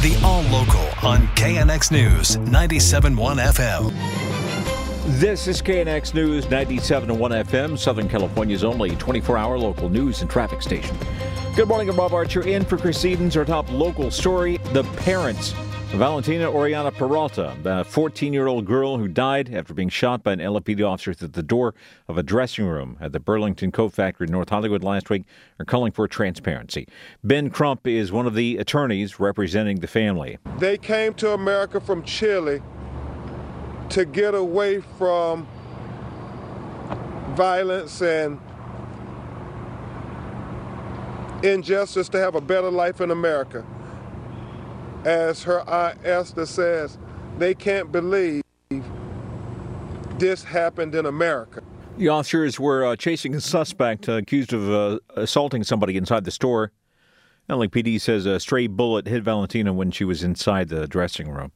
The All Local on KNX News 97.1 FM. This is KNX News 97.1 FM, Southern California's only 24-hour local news and traffic station. Good morning, I'm Rob Archer in for Chris Edens. Our top local story, the parents Valentina Orellana Peralta, the 14 year old girl who died after being shot by an LAPD officer at the door of a dressing room at the Burlington Coat Factory in North Hollywood last week, are calling for transparency. Ben Crump is one of the attorneys representing the family. They came to America from Chile to get away from violence and injustice to have a better life in America as her aunt Esther says, they can't believe this happened in America. The officers were uh, chasing a suspect uh, accused of uh, assaulting somebody inside the store. LAPD says a stray bullet hit Valentina when she was inside the dressing room.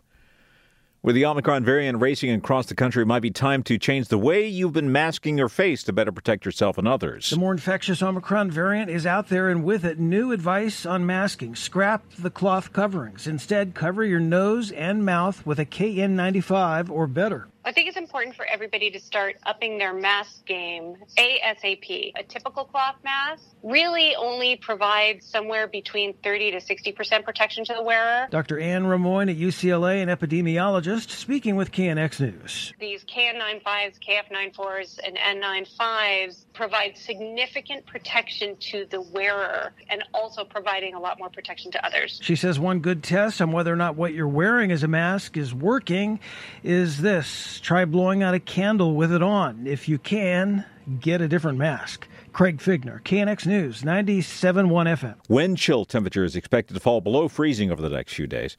With the Omicron variant racing across the country, it might be time to change the way you've been masking your face to better protect yourself and others. The more infectious Omicron variant is out there, and with it, new advice on masking. Scrap the cloth coverings. Instead, cover your nose and mouth with a KN95 or better. I think it's important for everybody to start upping their mask game ASAP. A typical cloth mask really only provides somewhere between 30 to 60% protection to the wearer. Dr. Anne Rimoin at UCLA, an epidemiologist, speaking with KNX News. These KN95s, KF94s, and N95s provide significant protection to the wearer and also providing a lot more protection to others. She says one good test on whether or not what you're wearing as a mask is working is this Try blowing out a candle with it on. If you can, get a different mask. Craig Fiegener, KNX News, 97.1 FM. Wind chill temperature is expected to fall below freezing over the next few days.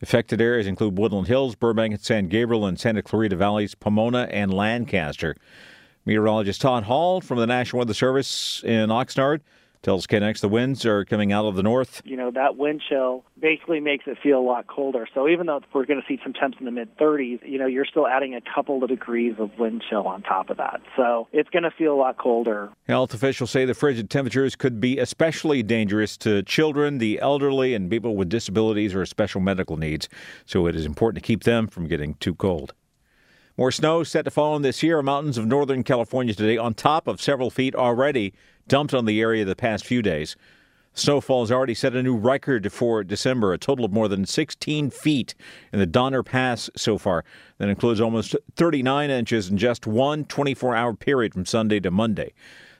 Affected areas include Woodland Hills, Burbank and San Gabriel and Santa Clarita Valleys, Pomona and Lancaster. Meteorologist Todd Hall from the National Weather Service in Oxnard Tells KNX the winds are coming out of the north. You know, that wind chill basically makes it feel a lot colder. So even though we're going to see some temps in the mid 30s, you know, you're still adding a couple of degrees of wind chill on top of that. So it's going to feel a lot colder. Health officials say the frigid temperatures could be especially dangerous to children, the elderly, and people with disabilities or special medical needs. So it is important to keep them from getting too cold. More snow set to fall in the Sierra Mountains of Northern California today, on top of several feet already dumped on the area the past few days. Snowfall has already set a new record for December, a total of more than 16 feet in the Donner Pass so far. That includes almost 39 inches in just one 24 hour period from Sunday to Monday.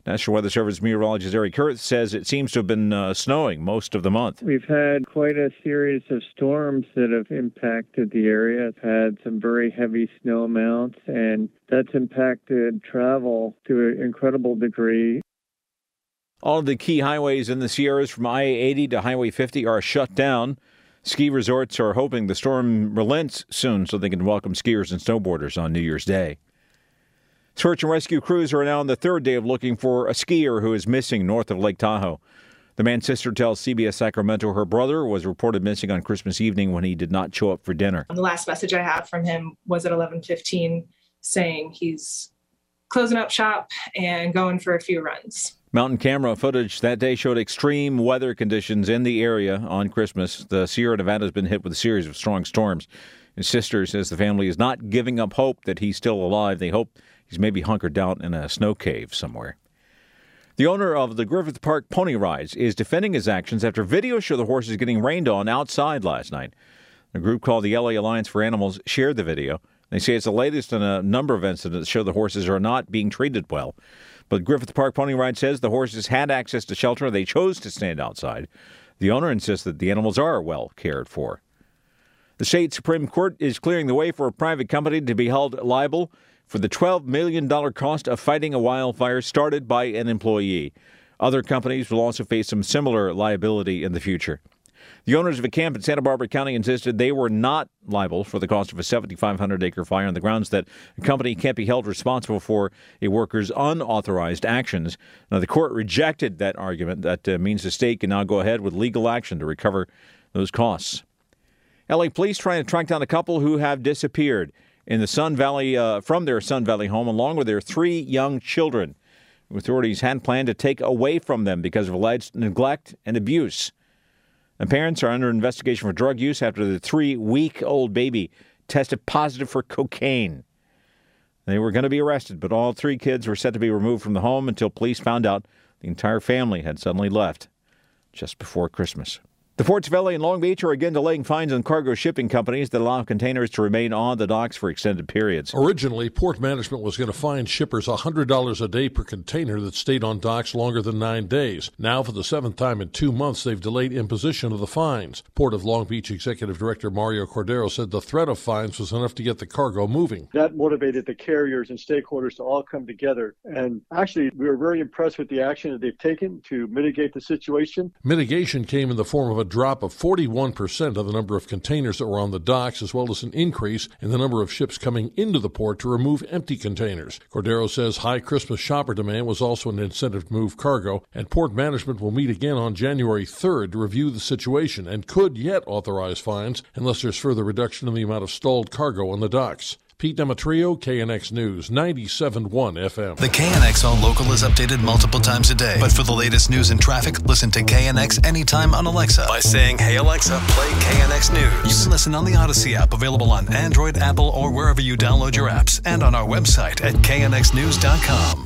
National Weather Service meteorologist Eric Kurtz says it seems to have been uh, snowing most of the month. We've had quite a series of storms that have impacted the area. It's had some very heavy snow amounts, and that's impacted travel to an incredible degree. All of the key highways in the Sierras from I 80 to Highway 50 are shut down. Ski resorts are hoping the storm relents soon so they can welcome skiers and snowboarders on New Year's Day. Search and rescue crews are now on the third day of looking for a skier who is missing north of Lake Tahoe. The man's sister tells CBS Sacramento her brother was reported missing on Christmas evening when he did not show up for dinner. The last message I had from him was at 11:15 saying he's closing up shop and going for a few runs. Mountain camera footage that day showed extreme weather conditions in the area on Christmas. The Sierra Nevada has been hit with a series of strong storms. His sister says the family is not giving up hope that he's still alive. They hope He's maybe hunkered down in a snow cave somewhere. The owner of the Griffith Park Pony Rides is defending his actions after videos show the horses getting rained on outside last night. A group called the LA Alliance for Animals shared the video. They say it's the latest in a number of incidents that show the horses are not being treated well. But Griffith Park Pony Ride says the horses had access to shelter. They chose to stand outside. The owner insists that the animals are well cared for. The state Supreme Court is clearing the way for a private company to be held liable for the $12 million cost of fighting a wildfire started by an employee. Other companies will also face some similar liability in the future. The owners of a camp in Santa Barbara County insisted they were not liable for the cost of a 7,500 acre fire on the grounds that the company can't be held responsible for a worker's unauthorized actions. Now, the court rejected that argument. That uh, means the state can now go ahead with legal action to recover those costs. LA police trying to track down a couple who have disappeared in the Sun Valley uh, from their Sun Valley home along with their three young children. Authorities had planned to take away from them because of alleged neglect and abuse. The parents are under investigation for drug use after the three week old baby tested positive for cocaine. They were going to be arrested, but all three kids were set to be removed from the home until police found out the entire family had suddenly left just before Christmas. The ports of LA and Long Beach are again delaying fines on cargo shipping companies that allow containers to remain on the docks for extended periods. Originally, port management was going to fine shippers $100 a day per container that stayed on docks longer than nine days. Now, for the seventh time in two months, they've delayed imposition of the fines. Port of Long Beach Executive Director Mario Cordero said the threat of fines was enough to get the cargo moving. That motivated the carriers and stakeholders to all come together. And actually, we were very impressed with the action that they've taken to mitigate the situation. Mitigation came in the form of a drop of 41% of the number of containers that were on the docks, as well as an increase in the number of ships coming into the port to remove empty containers. Cordero says high Christmas shopper demand was also an incentive to move cargo, and port management will meet again on January 3rd to review the situation and could yet authorize fines unless there's further reduction in the amount of stalled cargo on the docks. Pete Demetriou, KNX News, 97.1 FM. The KNX All Local is updated multiple times a day. But for the latest news and traffic, listen to KNX anytime on Alexa by saying, Hey Alexa, play KNX News. You can listen on the Audacy app, available on Android, Apple, or wherever you download your apps, and on our website at knxnews.com.